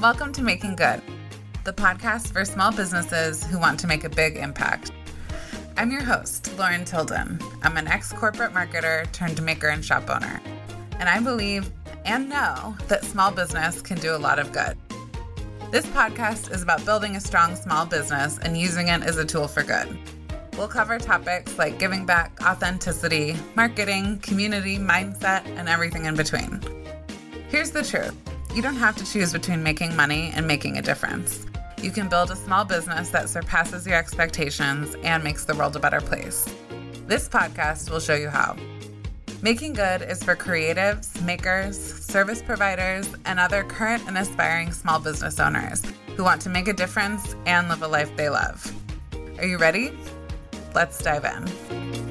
Welcome to Making Good, the podcast for small businesses who want to make a big impact. I'm your host, Lauren Tilden. I'm an ex corporate marketer turned maker and shop owner. And I believe and know that small business can do a lot of good. This podcast is about building a strong small business and using it as a tool for good. We'll cover topics like giving back, authenticity, marketing, community, mindset, and everything in between. Here's the truth you don't have to choose between making money and making a difference. You can build a small business that surpasses your expectations and makes the world a better place. This podcast will show you how. Making Good is for creatives, makers, service providers, and other current and aspiring small business owners who want to make a difference and live a life they love. Are you ready? Let's dive in.